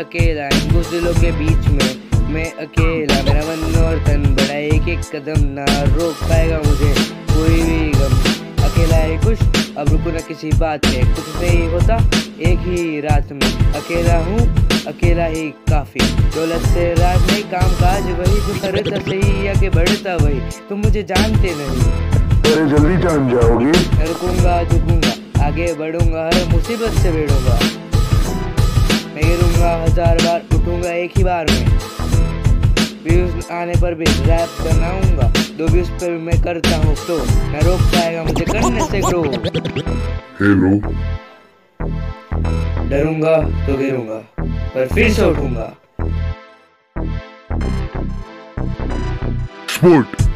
अकेला इन बुजदिलों के बीच में। मैं अकेला मेरा मन और तन बड़ा एक एक कदम ना रोक पाएगा मुझे। कोई भी गम अकेला है कुछ अब रुको ना किसी बात पे। कुछ नहीं होता एक ही रात में। अकेला हूँ अकेला ही काफ़ी। दौलत से राज नहीं काम काज वही जो करता सही आगे बढ़ता वही। तुम मुझे जानते नहीं। अरे जल्दी जान जाओगे। रुकूँगा झुकूँगा आगे बढ़ूँगा हर मुसीबत से भिड़ूँगा। गिरूँगा हज़ार बार उठूँगा एक ही बार में। व्यूज़ आने पर भी रैप बनाऊँगा। दो व्यूज़ पर मैं करता हूँ तो मैं रोक पाएगा मुझे करने से ग्रो हेलो डरूँगा तो गिरूँगा पर फिर से उठूँगा। स्पोर्ट